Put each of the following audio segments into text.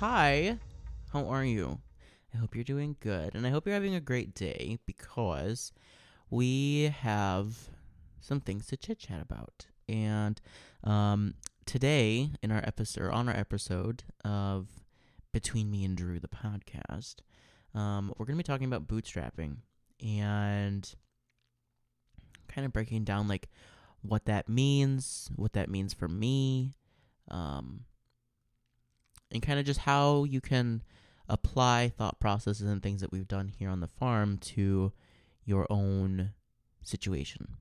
hi, how are you? I hope you're doing good, and I hope you're having a great day because we have some things to chit chat about. And um, today, in our episode, on our episode of Between Me and Drew, the podcast, um, we're going to be talking about bootstrapping and kind of breaking down like what that means, what that means for me, um, and kind of just how you can apply thought processes and things that we've done here on the farm to your own situation.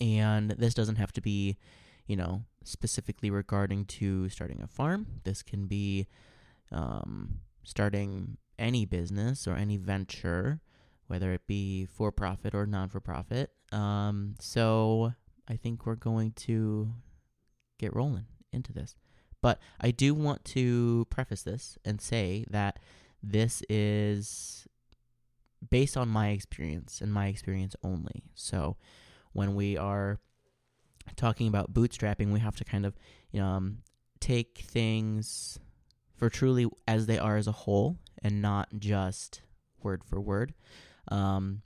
And this doesn't have to be, you know, specifically regarding to starting a farm. This can be um, starting any business or any venture, whether it be for profit or non for profit. Um, so I think we're going to get rolling into this. But I do want to preface this and say that this is based on my experience and my experience only. So when we are talking about bootstrapping, we have to kind of you know, um, take things for truly as they are as a whole and not just word for word. Um,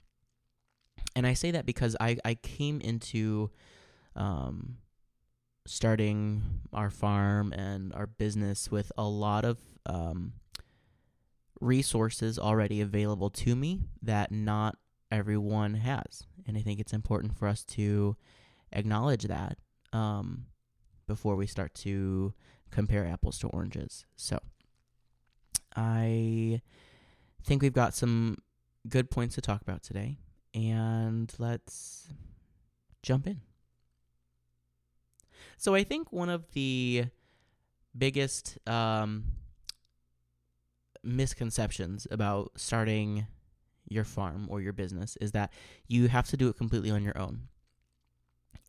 and I say that because I, I came into um, starting our farm and our business with a lot of um, resources already available to me that not everyone has. And I think it's important for us to acknowledge that um, before we start to compare apples to oranges. So I think we've got some good points to talk about today. And let's jump in. So I think one of the biggest um, misconceptions about starting your farm or your business is that you have to do it completely on your own.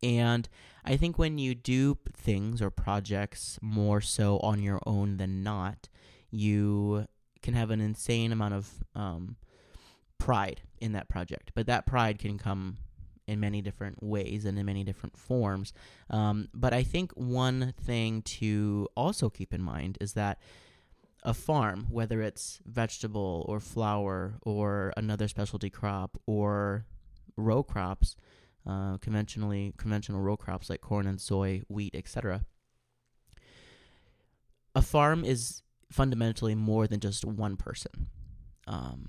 And I think when you do things or projects more so on your own than not, you can have an insane amount of um, pride in that project. But that pride can come in many different ways and in many different forms. Um, but I think one thing to also keep in mind is that a farm, whether it's vegetable or flower or another specialty crop or row crops, uh, conventionally conventional row crops like corn and soy, wheat, etc. A farm is fundamentally more than just one person. Um,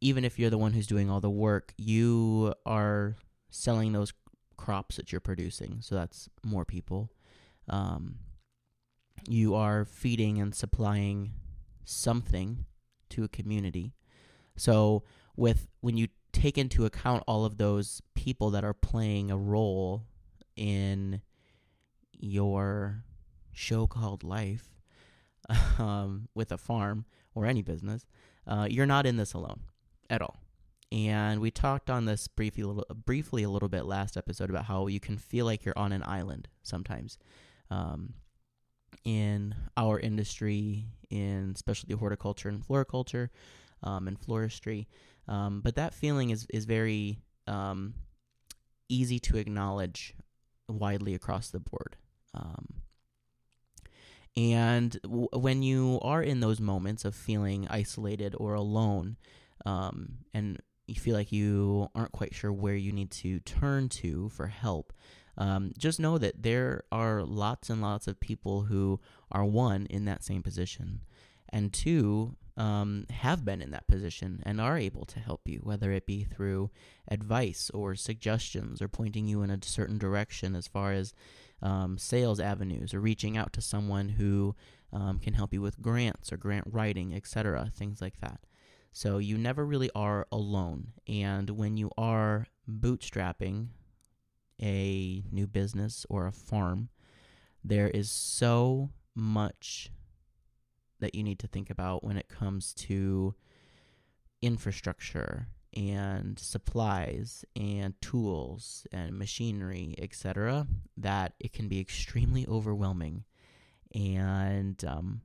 even if you're the one who's doing all the work, you are selling those crops that you're producing. So that's more people. Um, you are feeding and supplying something to a community. So with when you take into account all of those people that are playing a role in your show called life um, with a farm or any business, uh, you're not in this alone at all. And we talked on this briefly, little, briefly a little bit last episode about how you can feel like you're on an island sometimes. Um, in our industry, in specialty horticulture and floriculture, um, and floristry, um, but that feeling is is very um, easy to acknowledge widely across the board. Um, and w- when you are in those moments of feeling isolated or alone, um, and you feel like you aren't quite sure where you need to turn to for help, um, just know that there are lots and lots of people who are one in that same position, and two um, have been in that position and are able to help you, whether it be through advice or suggestions or pointing you in a certain direction as far as um, sales avenues or reaching out to someone who um, can help you with grants or grant writing, etc., things like that. So you never really are alone. And when you are bootstrapping a new business or a farm, there is so much that you need to think about when it comes to infrastructure and supplies and tools and machinery, etc., that it can be extremely overwhelming. And um,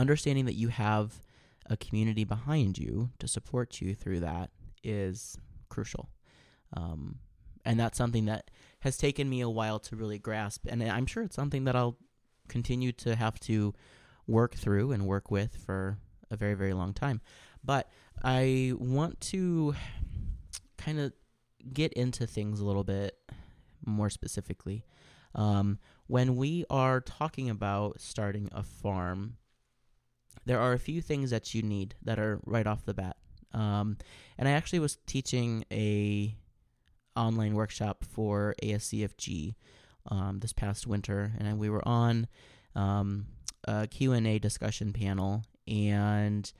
understanding that you have a community behind you to support you through that is crucial. Um, and that's something that has taken me a while to really grasp. And I'm sure it's something that I'll continue to have to work through and work with for a very, very long time. But I want to kind of get into things a little bit more specifically. Um, when we are talking about starting a farm, there are a few things that you need that are right off the bat. Um, and I actually was teaching a online workshop for ASCFG um, this past winter, and we were on um, a Q&A discussion panel, and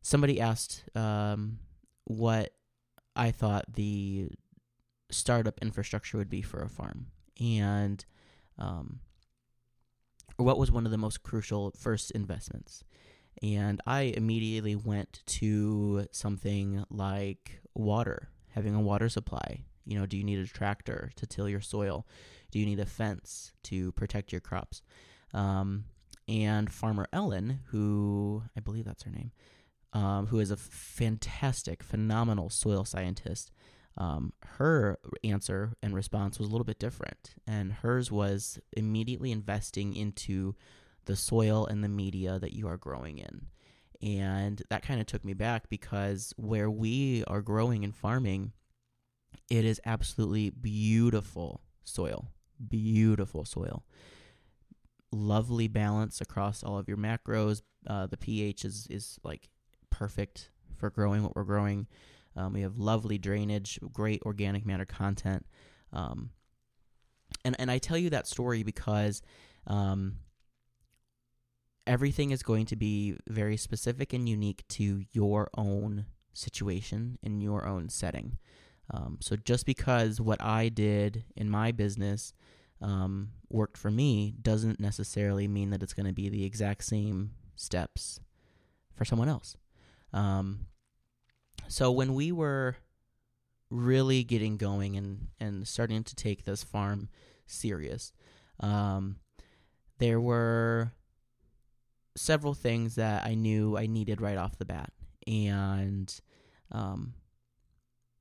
somebody asked um, what I thought the startup infrastructure would be for a farm, and um, what was one of the most crucial first investments. And I immediately went to something like water, having a water supply. You know, do you need a tractor to till your soil? Do you need a fence to protect your crops? Um, and Farmer Ellen, who I believe that's her name, um, who is a fantastic, phenomenal soil scientist, um, her answer and response was a little bit different. And hers was immediately investing into the soil and the media that you are growing in. And that kind of took me back because where we are growing and farming, it is absolutely beautiful soil. Beautiful soil. Lovely balance across all of your macros. Uh, the pH is, is like perfect for growing what we're growing. Um, we have lovely drainage, great organic matter content. Um, and, and I tell you that story because um, everything is going to be very specific and unique to your own situation in your own setting. Um, so just because what I did in my business um, worked for me doesn't necessarily mean that it's going to be the exact same steps for someone else. Um, so when we were really getting going and, and starting to take this farm serious, um, there were several things that I knew I needed right off the bat. And um,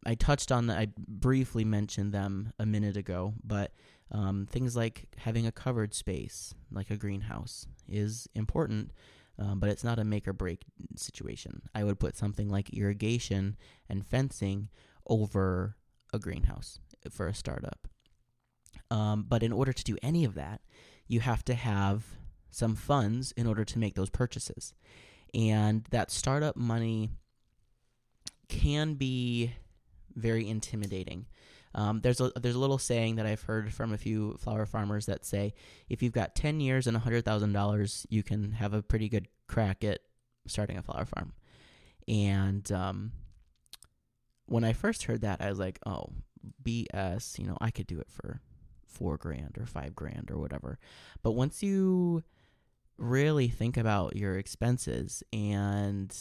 I touched on that, I briefly mentioned them a minute ago, but um, things like having a covered space, like a greenhouse, is important, um, but it's not a make or break situation. I would put something like irrigation and fencing over a greenhouse for a startup. Um, but in order to do any of that, you have to have some funds in order to make those purchases. And that startup money can be very intimidating. Um, there's a there's a little saying that I've heard from a few flower farmers that say if you've got ten years and hundred thousand dollars, you can have a pretty good crack at starting a flower farm. And um, when I first heard that, I was like, oh, BS. You know, I could do it for four grand or five grand or whatever. But once you really think about your expenses and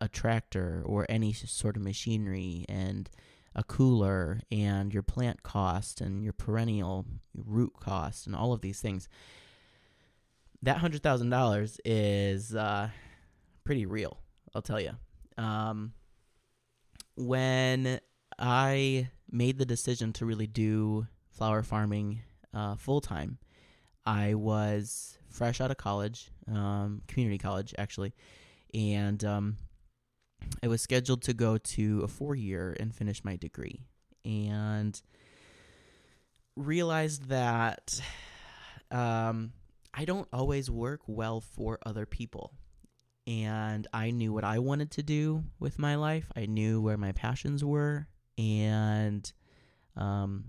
a tractor or any sort of machinery and a cooler and your plant cost and your perennial root cost and all of these things. That hundred thousand dollars is uh, pretty real i'll tell you um, when i made the decision to really do flower farming uh, full time i was fresh out of college, um, community college actually, and um, I was scheduled to go to a four year and finish my degree, and realized that um, I don't always work well for other people. And I knew what I wanted to do with my life. I knew where my passions were, and um,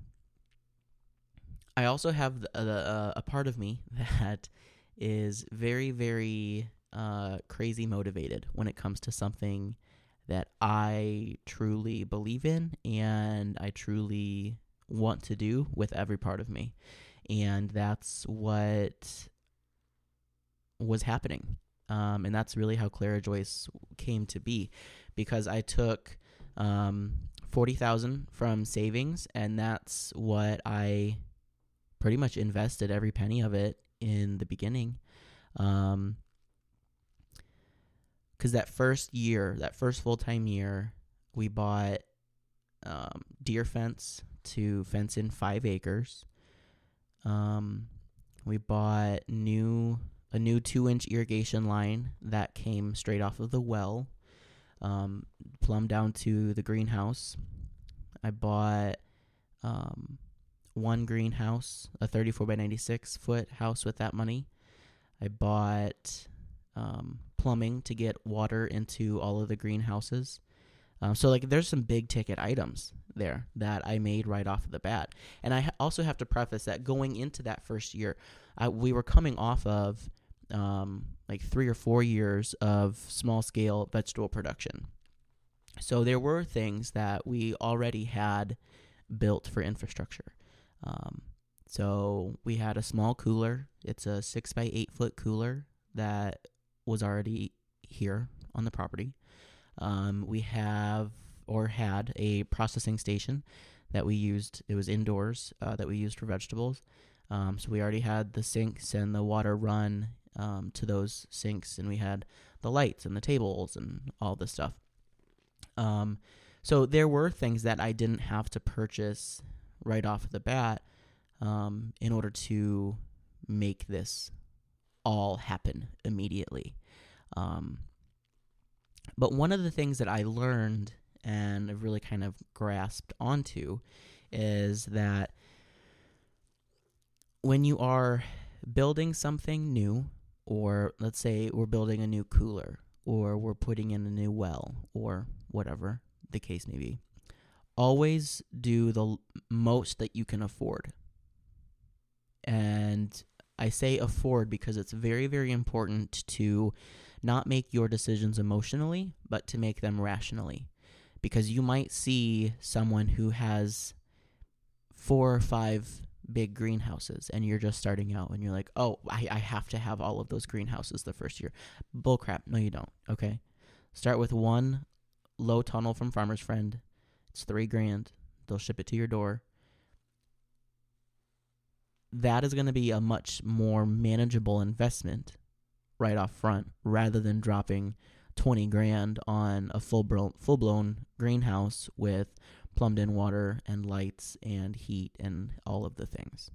I also have uh, a part of me that is very, very uh, crazy motivated when it comes to something that I truly believe in and I truly want to do with every part of me. And that's what was happening. Um, and that's really how Clara Joyce came to be because I took um, 40,000 from savings and that's what I pretty much invested every penny of it in the beginning. Um, because that first year, that first full time year, we bought um, deer fence to fence in five acres. Um, We bought new a new two inch irrigation line that came straight off of the well, um, plumb down to the greenhouse. I bought um, one greenhouse, a 34 by 96 foot house with that money. I bought um, plumbing to get water into all of the greenhouses. Um, so like, there's some big ticket items there that I made right off of the bat. And I also have to preface that going into that first year, I, we were coming off of um, like three or four years of small scale vegetable production. So there were things that we already had built for infrastructure. Um, so we had a small cooler. It's a six by eight foot cooler that was already here on the property. Um, we have or had a processing station that we used. It was indoors uh, that we used for vegetables. Um, so we already had the sinks and the water run um, to those sinks, and we had the lights and the tables and all this stuff. Um, so there were things that I didn't have to purchase right off the bat um, in order to make this all happen immediately. Um, but one of the things that I learned and I've really kind of grasped onto is that when you are building something new, or let's say we're building a new cooler, or we're putting in a new well, or whatever the case may be, always do the most that you can afford. And I say afford because it's very, very important to not make your decisions emotionally, but to make them rationally. Because you might see someone who has four or five big greenhouses and you're just starting out and you're like, oh, I, I have to have all of those greenhouses the first year. Bullcrap. No, you don't. Okay. Start with one low tunnel from Farmer's Friend. It's three grand. They'll ship it to your door. That is going to be a much more manageable investment right off front rather than dropping 20 grand on a full full blown greenhouse with plumbed in water and lights and heat and all of the things.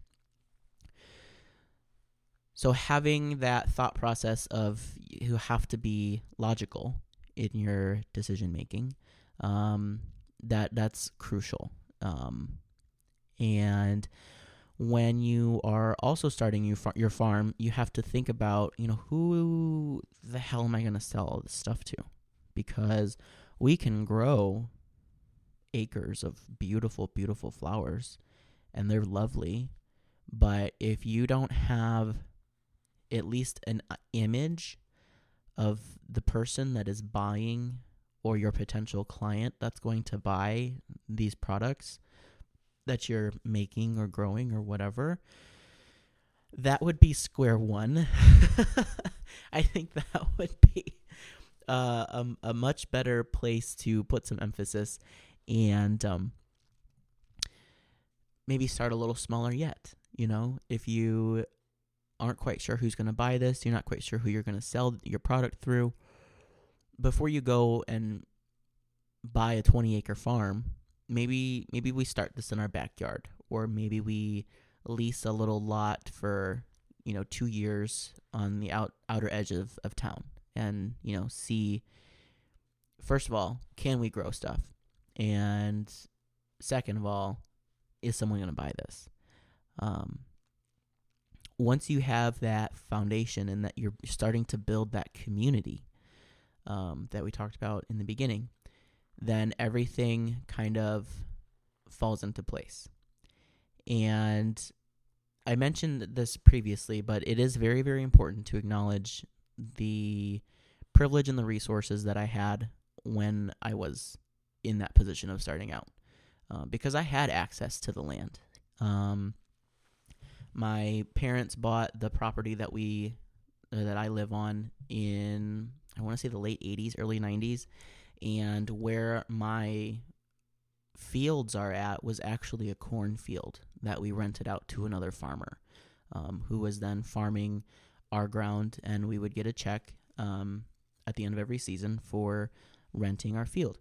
So having that thought process of you have to be logical in your decision making, um, that that's crucial. Um, and when you are also starting your, far- your farm, you have to think about, you know, who the hell am I going to sell all this stuff to? Because we can grow acres of beautiful, beautiful flowers, and they're lovely. But if you don't have at least an uh, image of the person that is buying or your potential client that's going to buy these products that you're making or growing or whatever, that would be square one. I think that would be uh, a, a much better place to put some emphasis and um, maybe start a little smaller yet. You know, if you aren't quite sure who's going to buy this, you're not quite sure who you're going to sell your product through, before you go and buy a 20 acre farm, maybe maybe we start this in our backyard or maybe we lease a little lot for, you know, 2 years on the out outer edge of of town and, you know, see first of all, can we grow stuff? And second of all, is someone going to buy this? Um, once you have that foundation and that you're starting to build that community um, that we talked about in the beginning, then everything kind of falls into place. And I mentioned this previously, but it is very, very important to acknowledge the privilege and the resources that I had when I was in that position of starting out uh, because I had access to the land. Um, my parents bought the property that we uh, that I live on in I want to say the late 80s, early 90s, and where my fields are at was actually a cornfield that we rented out to another farmer um, who was then farming our ground, and we would get a check um, at the end of every season for renting our field.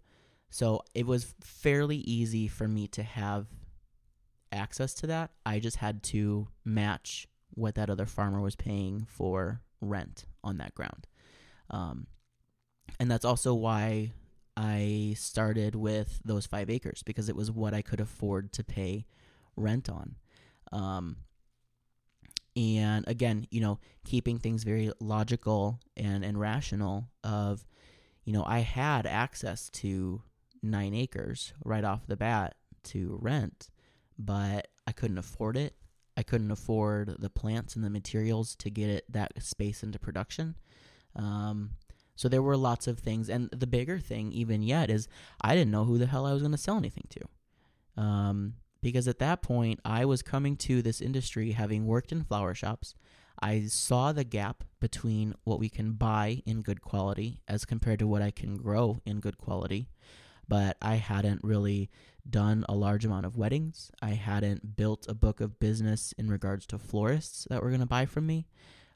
So it was fairly easy for me to have access to that. I just had to match what that other farmer was paying for rent on that ground. Um, and that's also why I started with those five acres because it was what I could afford to pay rent on. Um, and again, you know, keeping things very logical and, and rational of, you know, I had access to nine acres right off the bat to rent, but I couldn't afford it. I couldn't afford the plants and the materials to get it that space into production. Um, so there were lots of things, and the bigger thing, even yet, is I didn't know who the hell I was going to sell anything to. Um, because at that point, I was coming to this industry having worked in flower shops. I saw the gap between what we can buy in good quality as compared to what I can grow in good quality. But I hadn't really done a large amount of weddings. I hadn't built a book of business in regards to florists that were going to buy from me.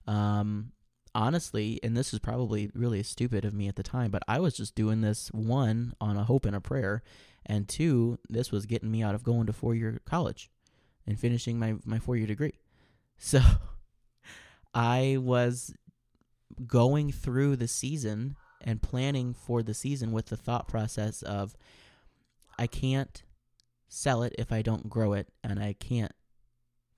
Um, honestly, and this is probably really stupid of me at the time, but I was just doing this one on a hope and a prayer and two, this was getting me out of going to four year college and finishing my, my four year degree. So I was going through the season and planning for the season with the thought process of I can't sell it if I don't grow it and I can't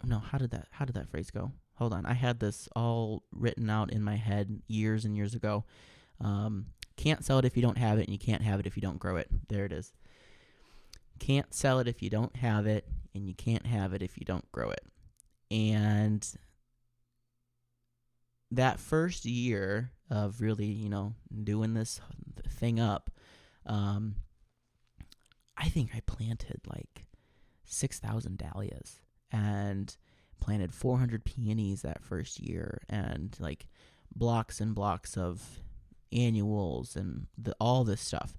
no how did that how did that phrase go hold on I had this all written out in my head years and years ago. Um, can't sell it if you don't have it and you can't have it if you don't grow it. There it is. Can't sell it if you don't have it, and you can't have it if you don't grow it. And that first year of really, you know, doing this thing up, um, I think I planted like 6,000 dahlias. And planted 400 peonies that first year and like blocks and blocks of annuals and the, all this stuff.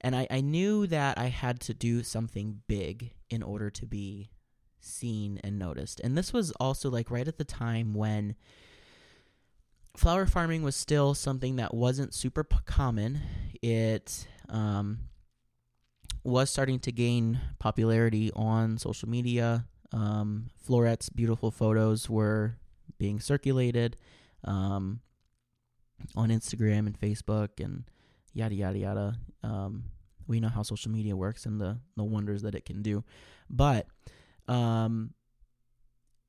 And I, I knew that I had to do something big in order to be seen and noticed. And this was also like right at the time when flower farming was still something that wasn't super common. It um, was starting to gain popularity on social media. Um, Floret's beautiful photos were being circulated um, on Instagram and Facebook and yada yada yada. Um, we know how social media works and the the wonders that it can do, but um,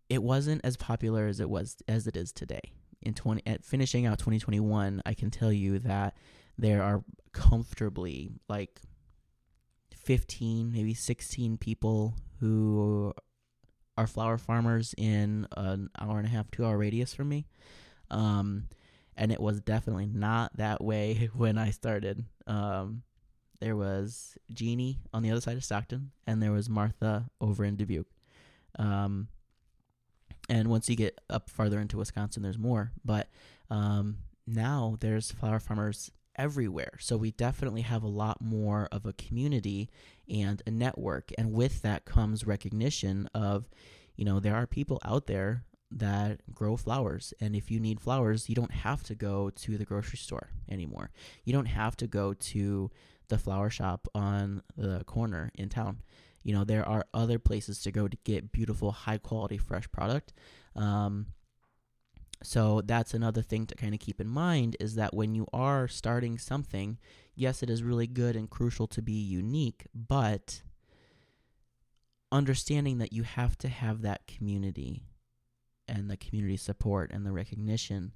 it wasn't as popular as it was as it is today. In twenty, at finishing out 2021, I can tell you that there are comfortably like 15, maybe 16 people who are flower farmers in an hour and a half, two hour radius from me. Um, and it was definitely not that way when I started. Um, there was Jeannie on the other side of Stockton, and there was Martha over in Dubuque. Um, and once you get up farther into Wisconsin, there's more. But um, now there's flower farmers everywhere. So we definitely have a lot more of a community and a network. And with that comes recognition of, you know, there are people out there that grow flowers. And if you need flowers, you don't have to go to the grocery store anymore. You don't have to go to the flower shop on the corner in town. You know, there are other places to go to get beautiful, high quality, fresh product. Um, so that's another thing to kind of keep in mind is that when you are starting something, yes, it is really good and crucial to be unique, but understanding that you have to have that community and the community support and the recognition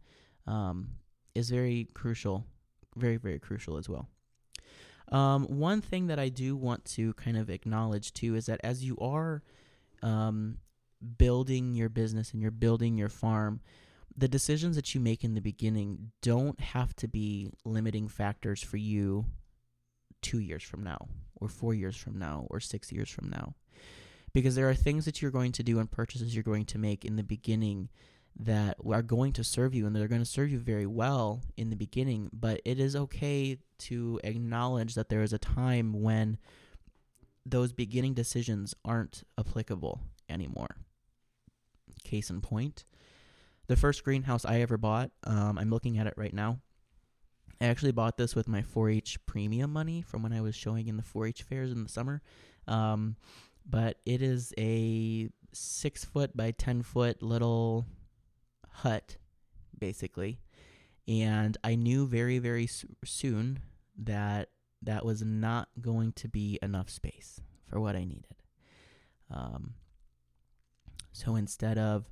um, is very crucial, very, very crucial as well. Um, one thing that I do want to kind of acknowledge too is that as you are um, building your business and you're building your farm, the decisions that you make in the beginning don't have to be limiting factors for you two years from now, or four years from now, or six years from now. Because there are things that you're going to do and purchases you're going to make in the beginning that are going to serve you and they're going to serve you very well in the beginning but it is okay to acknowledge that there is a time when those beginning decisions aren't applicable anymore. Case in point the first greenhouse i ever bought um, i'm looking at it right now i actually bought this with my 4-h premium money from when i was showing in the 4-h fairs in the summer um, but it is a six foot by 10 foot little hut, basically. And I knew very, very soon that that was not going to be enough space for what I needed. Um, so instead of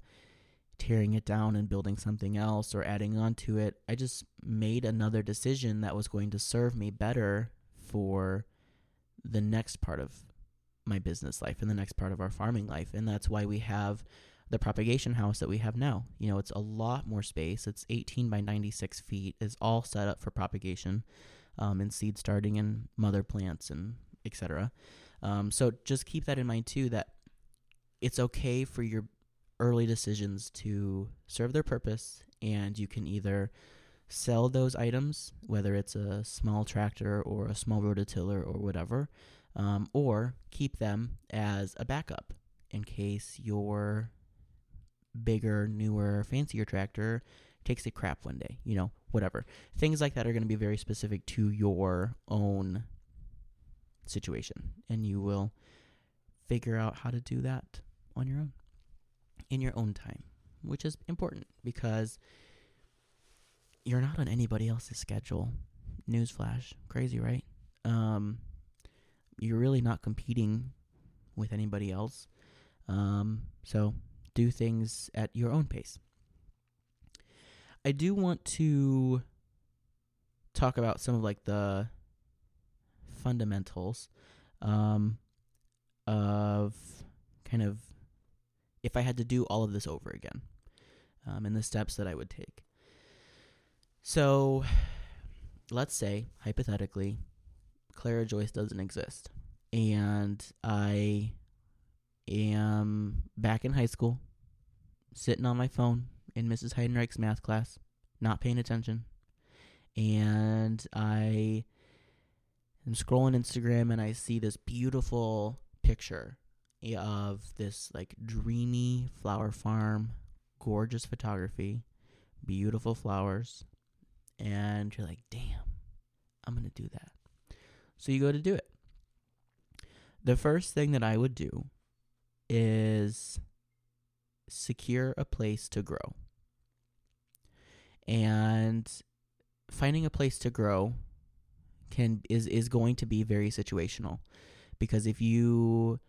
tearing it down and building something else or adding on to it, I just made another decision that was going to serve me better for the next part of my business life and the next part of our farming life. And that's why we have the propagation house that we have now. You know, it's a lot more space. It's 18 by 96 feet, is all set up for propagation um, and seed starting and mother plants and etc. Um, so just keep that in mind too that it's okay for your early decisions to serve their purpose and you can either sell those items, whether it's a small tractor or a small rototiller or whatever, um, or keep them as a backup in case your bigger, newer, fancier tractor takes a crap one day, you know, whatever. Things like that are going to be very specific to your own situation, and you will figure out how to do that on your own in your own time, which is important because you're not on anybody else's schedule. Newsflash, crazy, right? Um, you're really not competing with anybody else. Um, so do things at your own pace. I do want to talk about some of like the fundamentals um, of kind of if I had to do all of this over again um, and the steps that I would take. So let's say, hypothetically, Clara Joyce doesn't exist. And I am back in high school, sitting on my phone in Mrs. Heidenreich's math class, not paying attention. And I am scrolling Instagram and I see this beautiful picture of this like dreamy flower farm, gorgeous photography, beautiful flowers, and you're like, damn, I'm to do that. So you go to do it. The first thing that I would do is secure a place to grow. And finding a place to grow can is is going to be very situational because if you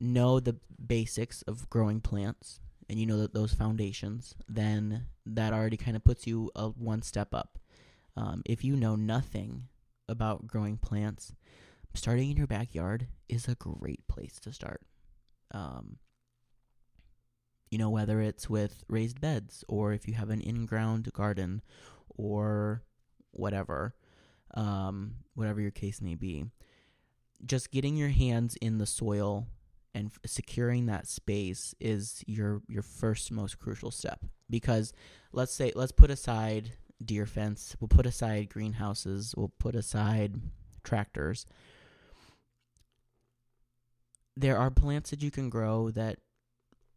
know the basics of growing plants and you know that those foundations, then that already kind of puts you a one step up. Um, if you know nothing about growing plants, starting in your backyard is a great place to start. Um, you know, whether it's with raised beds or if you have an in ground garden or whatever, um, whatever your case may be, just getting your hands in the soil and f- securing that space is your your first most crucial step. Because let's say let's put aside deer fence we'll put aside greenhouses we'll put aside tractors. There are plants that you can grow that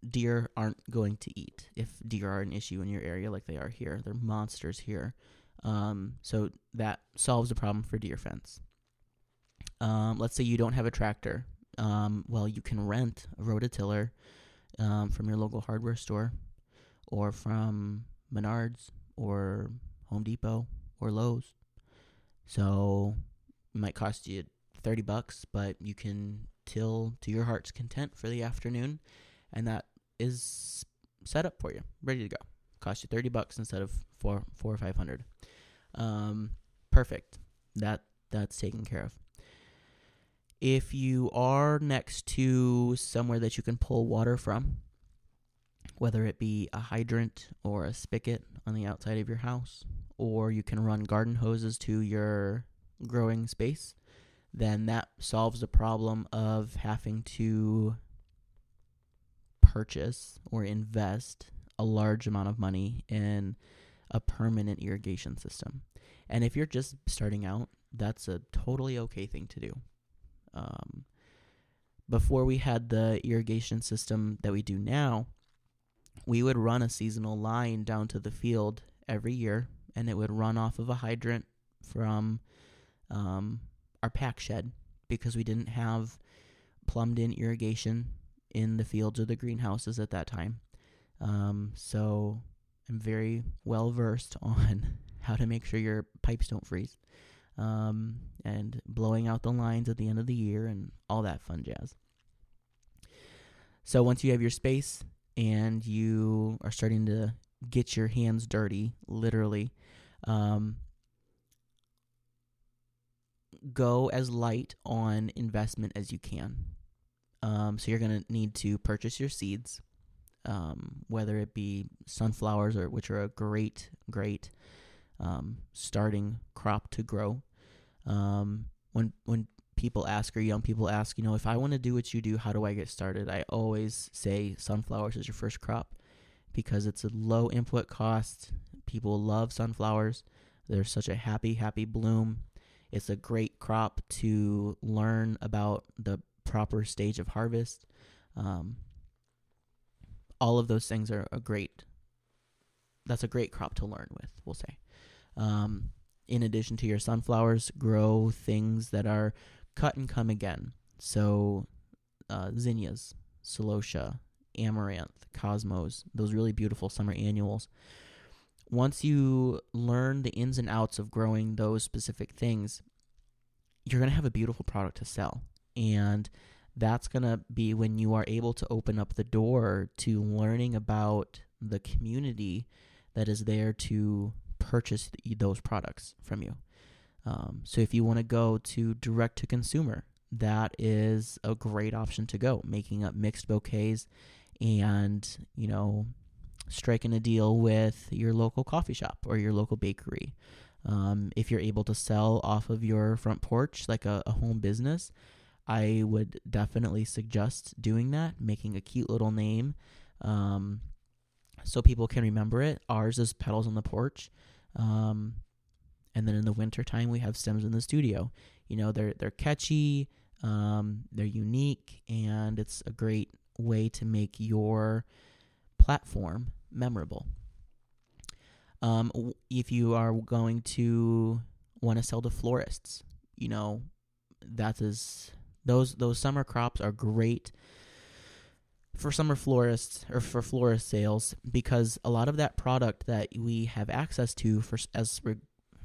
deer aren't going to eat. If deer are an issue in your area like they are here they're monsters here. Um, so that solves the problem for deer fence. Um, let's say you don't have a tractor um, well, you can rent a rototiller um, from your local hardware store or from Menards or Home Depot or Lowe's. So it might cost you 30 bucks, but you can till to your heart's content for the afternoon and that is set up for you, ready to go. Cost you 30 bucks instead of 4 4 or 500. Um perfect. That that's taken care of. If you are next to somewhere that you can pull water from, whether it be a hydrant or a spigot on the outside of your house, or you can run garden hoses to your growing space, then that solves the problem of having to purchase or invest a large amount of money in a permanent irrigation system. And if you're just starting out, that's a totally okay thing to do. Um, before we had the irrigation system that we do now, we would run a seasonal line down to the field every year, and it would run off of a hydrant from um, our pack shed because we didn't have plumbed in irrigation in the fields or the greenhouses at that time. Um, so I'm very well versed on how to make sure your pipes don't freeze, um, and blowing out the lines at the end of the year and all that fun jazz. So once you have your space and you are starting to get your hands dirty, literally, um, go as light on investment as you can. Um, so you're going to need to purchase your seeds, um, whether it be sunflowers or which are a great, great um, starting crop to grow. Um, when when people ask or young people ask, you know, if I want to do what you do, how do I get started? I always say sunflowers is your first crop because it's a low input cost. People love sunflowers. They're such a happy, happy bloom. It's a great crop to learn about the proper stage of harvest. Um, all of those things are a great. That's a great crop to learn with. We'll say. Um, in addition to your sunflowers, grow things that are cut and come again. So, uh, zinnias, celosia, amaranth, cosmos, those really beautiful summer annuals. Once you learn the ins and outs of growing those specific things, you're going to have a beautiful product to sell. And that's going to be when you are able to open up the door to learning about the community that is there to purchase those products from you. Um, so if you want to go to direct to consumer, that is a great option to go, making up mixed bouquets and, you know, striking a deal with your local coffee shop or your local bakery. Um, if you're able to sell off of your front porch like a, a home business, I would definitely suggest doing that, making a cute little name um, so people can remember it. Ours is Petals on the Porch. Um, and then in the wintertime, we have stems in the studio. You know, they're, they're catchy, um, they're unique, and it's a great way to make your platform memorable. Um, if you are going to want to sell to florists, you know, that is those those summer crops are great for summer florists or for florist sales because a lot of that product that we have access to for as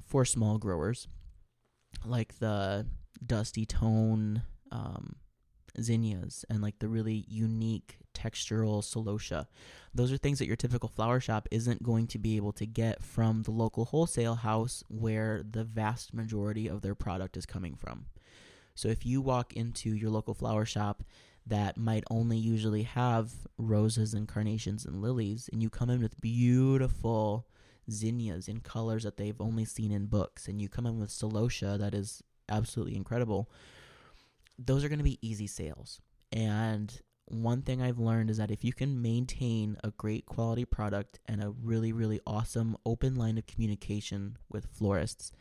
for small growers, like the dusty tone um, zinnias and like the really unique textural celosia. Those are things that your typical flower shop isn't going to be able to get from the local wholesale house where the vast majority of their product is coming from. So if you walk into your local flower shop that might only usually have roses and carnations and lilies, and you come in with beautiful zinnias in colors that they've only seen in books, and you come in with celosia that is absolutely incredible, those are going to be easy sales. And one thing I've learned is that if you can maintain a great quality product and a really, really awesome open line of communication with florists,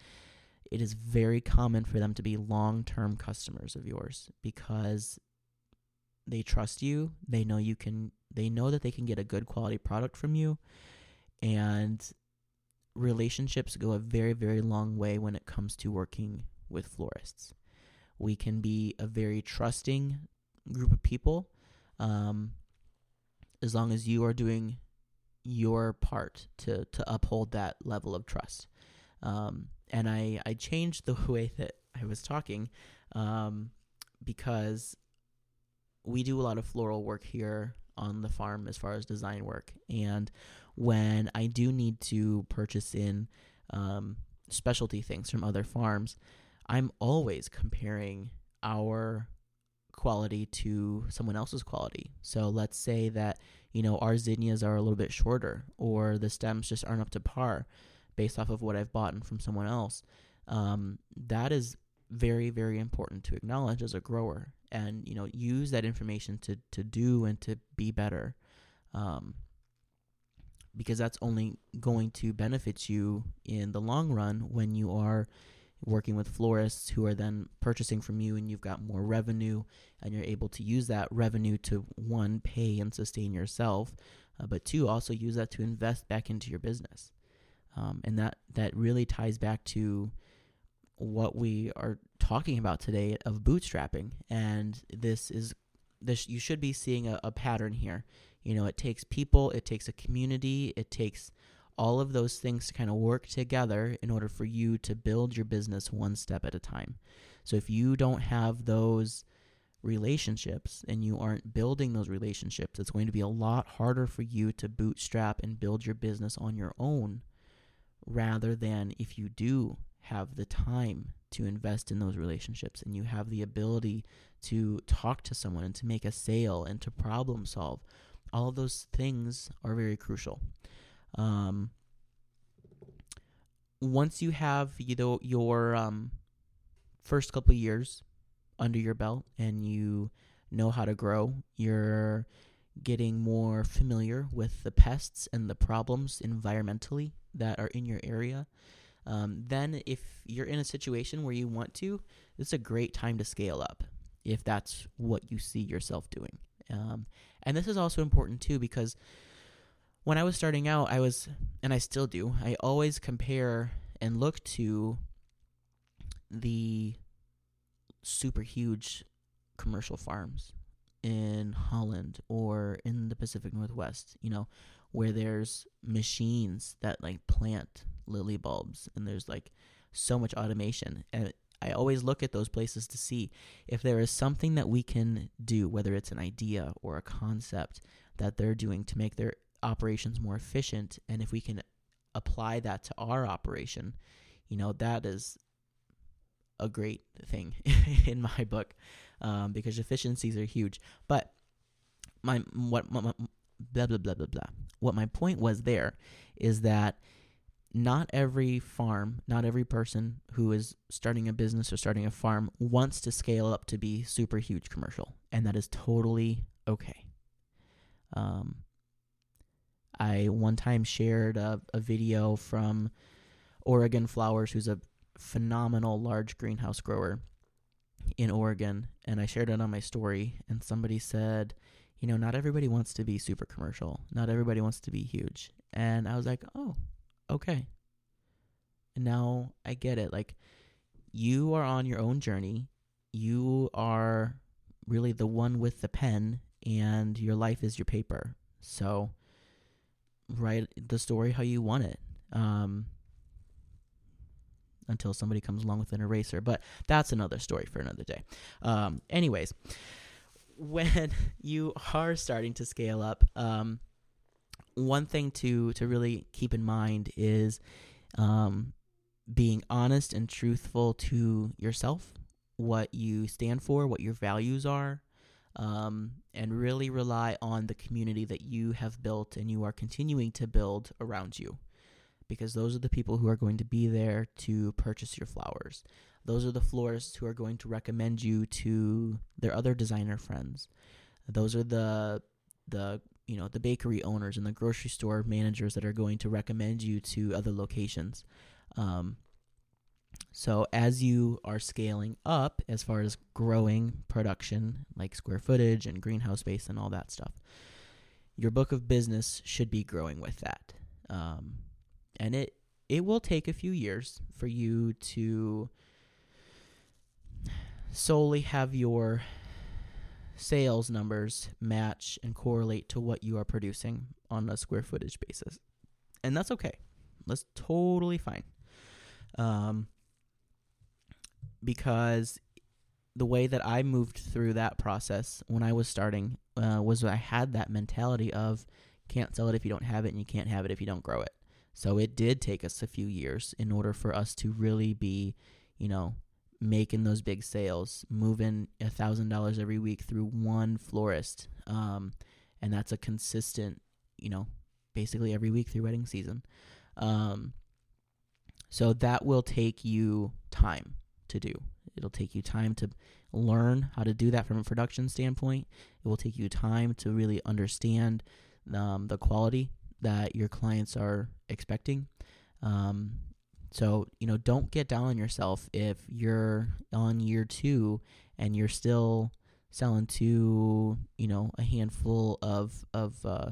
it is very common for them to be long term customers of yours because they trust you. They know you can, they know that they can get a good quality product from you. And relationships go a very, very long way when it comes to working with florists. We can be a very trusting group of people um, as long as you are doing your part to, to uphold that level of trust. Um, and I, I changed the way that I was talking um, because we do a lot of floral work here on the farm as far as design work. And when I do need to purchase in um, specialty things from other farms, I'm always comparing our quality to someone else's quality. So let's say that, you know, our zinnias are a little bit shorter or the stems just aren't up to par based off of what I've bought from someone else. Um, that is very, very important to acknowledge as a grower and, you know, use that information to, to do and to be better. Um, because that's only going to benefit you in the long run when you are working with florists who are then purchasing from you and you've got more revenue and you're able to use that revenue to one pay and sustain yourself uh, but two also use that to invest back into your business um, and that that really ties back to what we are talking about today of bootstrapping and this is this you should be seeing a, a pattern here You know, it takes people, it takes a community, it takes all of those things to kind of work together in order for you to build your business one step at a time. So if you don't have those relationships and you aren't building those relationships, it's going to be a lot harder for you to bootstrap and build your business on your own rather than if you do have the time to invest in those relationships and you have the ability to talk to someone and to make a sale and to problem solve. All of those things are very crucial. Um, once you have you know your um, first couple years under your belt and you know how to grow, you're getting more familiar with the pests and the problems environmentally that are in your area. Um, then, if you're in a situation where you want to, it's a great time to scale up if that's what you see yourself doing. Um, and this is also important too because when I was starting out, I was, and I still do, I always compare and look to the super huge commercial farms in Holland or in the Pacific Northwest, you know, where there's machines that like plant lily bulbs and there's like so much automation. And I always look at those places to see if there is something that we can do, whether it's an idea or a concept that they're doing to make their operations more efficient. And if we can apply that to our operation you know that is a great thing in my book um, because efficiencies are huge. But my what my, my, blah blah blah blah blah what my point was there is that not every farm, not every person who is starting a business or starting a farm wants to scale up to be super huge commercial, and that is totally okay. Um, I one time shared a, a video from Oregon Flowers, who's a phenomenal large greenhouse grower in Oregon, and I shared it on my story. And somebody said, you know, not everybody wants to be super commercial. Not everybody wants to be huge. And I was like, oh, okay. And now I get it. Like, you are on your own journey. You are really the one with the pen, and your life is your paper. So, write the story how you want it. Um, until somebody comes along with an eraser. But that's another story for another day. Um, anyways, when you are starting to scale up, um, one thing to to really keep in mind is um, being honest and truthful to yourself, what you stand for, what your values are, um, and really rely on the community that you have built and you are continuing to build around you. Because those are the people who are going to be there to purchase your flowers. Those are the florists who are going to recommend you to their other designer friends. Those are the the you know the bakery owners and the grocery store managers that are going to recommend you to other locations. Um, so as you are scaling up as far as growing production, like square footage and greenhouse space and all that stuff, your book of business should be growing with that. Um, and it it will take a few years for you to solely have your sales numbers match and correlate to what you are producing on a square footage basis. And that's okay. That's totally fine. Um, because the way that I moved through that process when I was starting uh, was I had that mentality of can't sell it if you don't have it, and you can't have it if you don't grow it. So it did take us a few years in order for us to really be, you know, making those big sales, moving a thousand dollars every week through one florist, um, and that's a consistent, you know, basically every week through wedding season. Um, so that will take you time to do. It'll take you time to learn how to do that from a production standpoint. It will take you time to really understand um, the quality that your clients are expecting. Um, so, you know, don't get down on yourself if you're on year two and you're still selling to, you know, a handful of, of uh,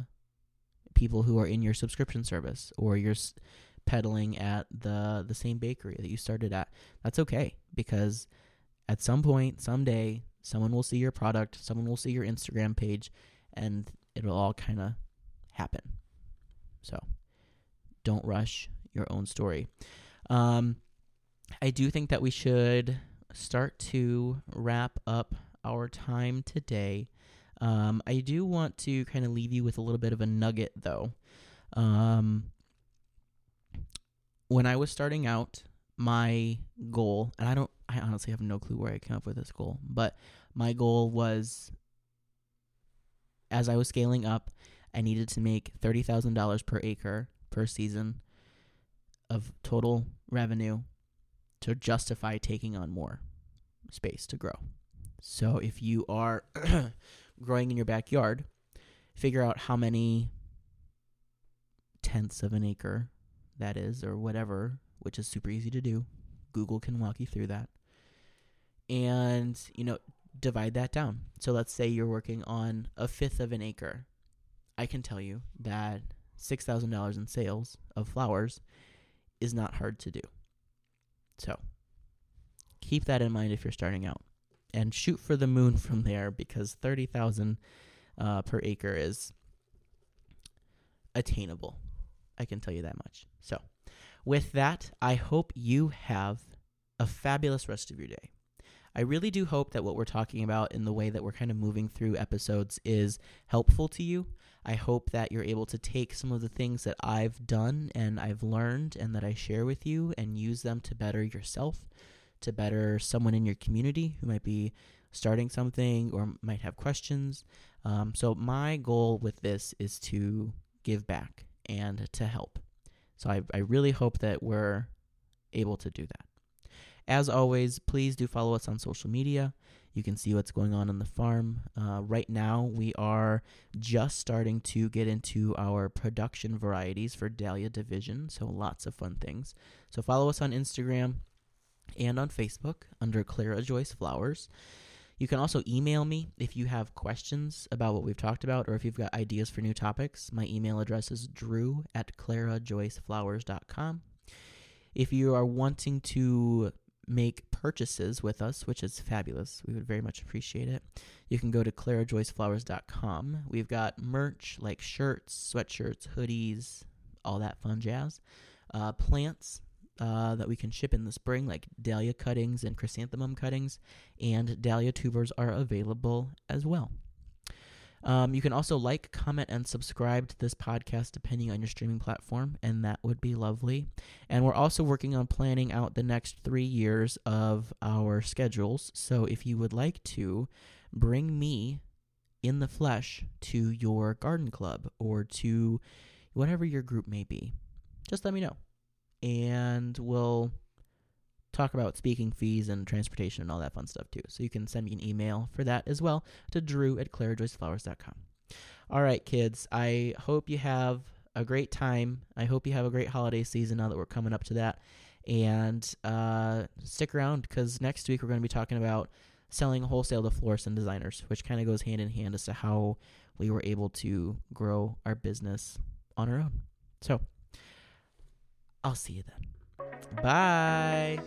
people who are in your subscription service or you're peddling at the, the same bakery that you started at. That's okay because at some point, someday, someone will see your product, someone will see your Instagram page, and it'll all kind of happen. So don't rush your own story. Um, I do think that we should start to wrap up our time today. Um, I do want to kind of leave you with a little bit of a nugget, though. Um, when I was starting out, my goal, and I don't, I honestly have no clue where I came up with this goal, but my goal was as I was scaling up, I needed to make $30,000 per acre per season of total revenue to justify taking on more space to grow. So if you are growing in your backyard, figure out how many tenths of an acre that is, or whatever, which is super easy to do. Google can walk you through that. And, you know, divide that down. So let's say you're working on a fifth of an acre. I can tell you that $6,000 in sales of flowers is not hard to do. So keep that in mind if you're starting out and shoot for the moon from there because 30,000 uh, per acre is attainable. I can tell you that much. So, with that, I hope you have a fabulous rest of your day. I really do hope that what we're talking about in the way that we're kind of moving through episodes is helpful to you. I hope that you're able to take some of the things that I've done and I've learned and that I share with you and use them to better yourself, to better someone in your community who might be starting something or might have questions. Um, so, my goal with this is to give back and to help. So, I, I really hope that we're able to do that. As always, please do follow us on social media. You can see what's going on on the farm. Uh, right now, we are just starting to get into our production varieties for Dahlia Division, so lots of fun things. So follow us on Instagram and on Facebook under Clara Joyce Flowers. You can also email me if you have questions about what we've talked about or if you've got ideas for new topics. My email address is drew at clarajoyceflowers.com. If you are wanting to make purchases with us, which is fabulous. We would very much appreciate it. You can go to clarajoyceflowers.com. We've got merch like shirts, sweatshirts, hoodies, all that fun jazz. Uh, plants uh, that we can ship in the spring, like dahlia cuttings and chrysanthemum cuttings, and dahlia tubers are available as well. Um, you can also like, comment, and subscribe to this podcast depending on your streaming platform, and that would be lovely. And we're also working on planning out the next three years of our schedules. So if you would like to bring me in the flesh to your garden club or to whatever your group may be, just let me know. And we'll talk about speaking fees and transportation and all that fun stuff too. So you can send me an email for that as well to drew at clarajoyceflowers.com. All right, kids, I hope you have a great time. I hope you have a great holiday season now that we're coming up to that. And uh, stick around because next week we're going to be talking about selling wholesale to florists and designers, which kind of goes hand in hand as to how we were able to grow our business on our own. So I'll see you then. Bye.